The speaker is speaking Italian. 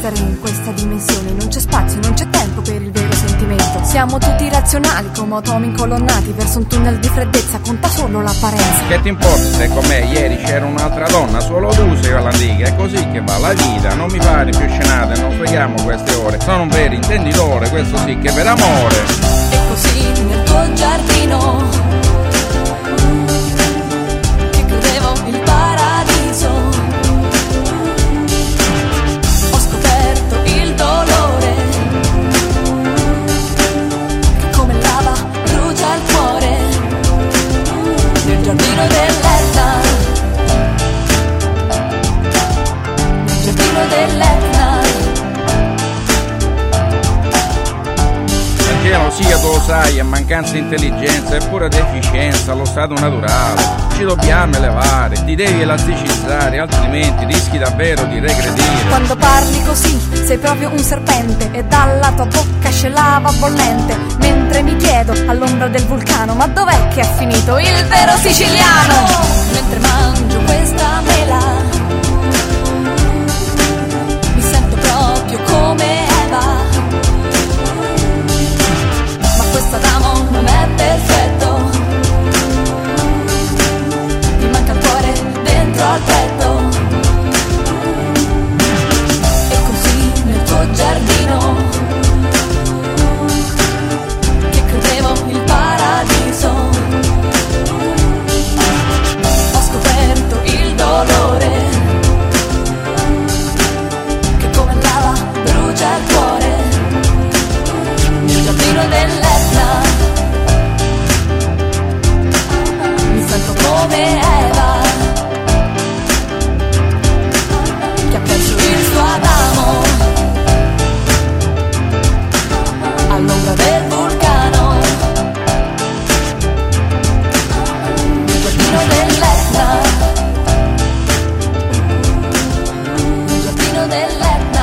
esistere in questa dimensione, non c'è spazio, non c'è tempo per il vero sentimento. Siamo tutti razionali come atomi incolonnati verso un tunnel di freddezza, conta solo l'apparenza. Che ti importa se con me ieri c'era un'altra donna, solo tu sei all'antica, è così che va la vita, non mi fare più scenate, non freghiamo queste ore, sono un vero intenditore, questo sì che per amore. E così La gelosia tu lo sai, è mancanza di intelligenza, è pura deficienza, lo stato naturale. Ci dobbiamo elevare, ti devi elasticizzare, altrimenti rischi davvero di regredire. Quando parli così sei proprio un serpente e dalla tua bocca esce lava bollente. Mentre mi chiedo all'ombra del vulcano, ma dov'è che è finito il vero siciliano? Mentre mangio questa mela, giardino dell'Etna nel giardino dell'Etna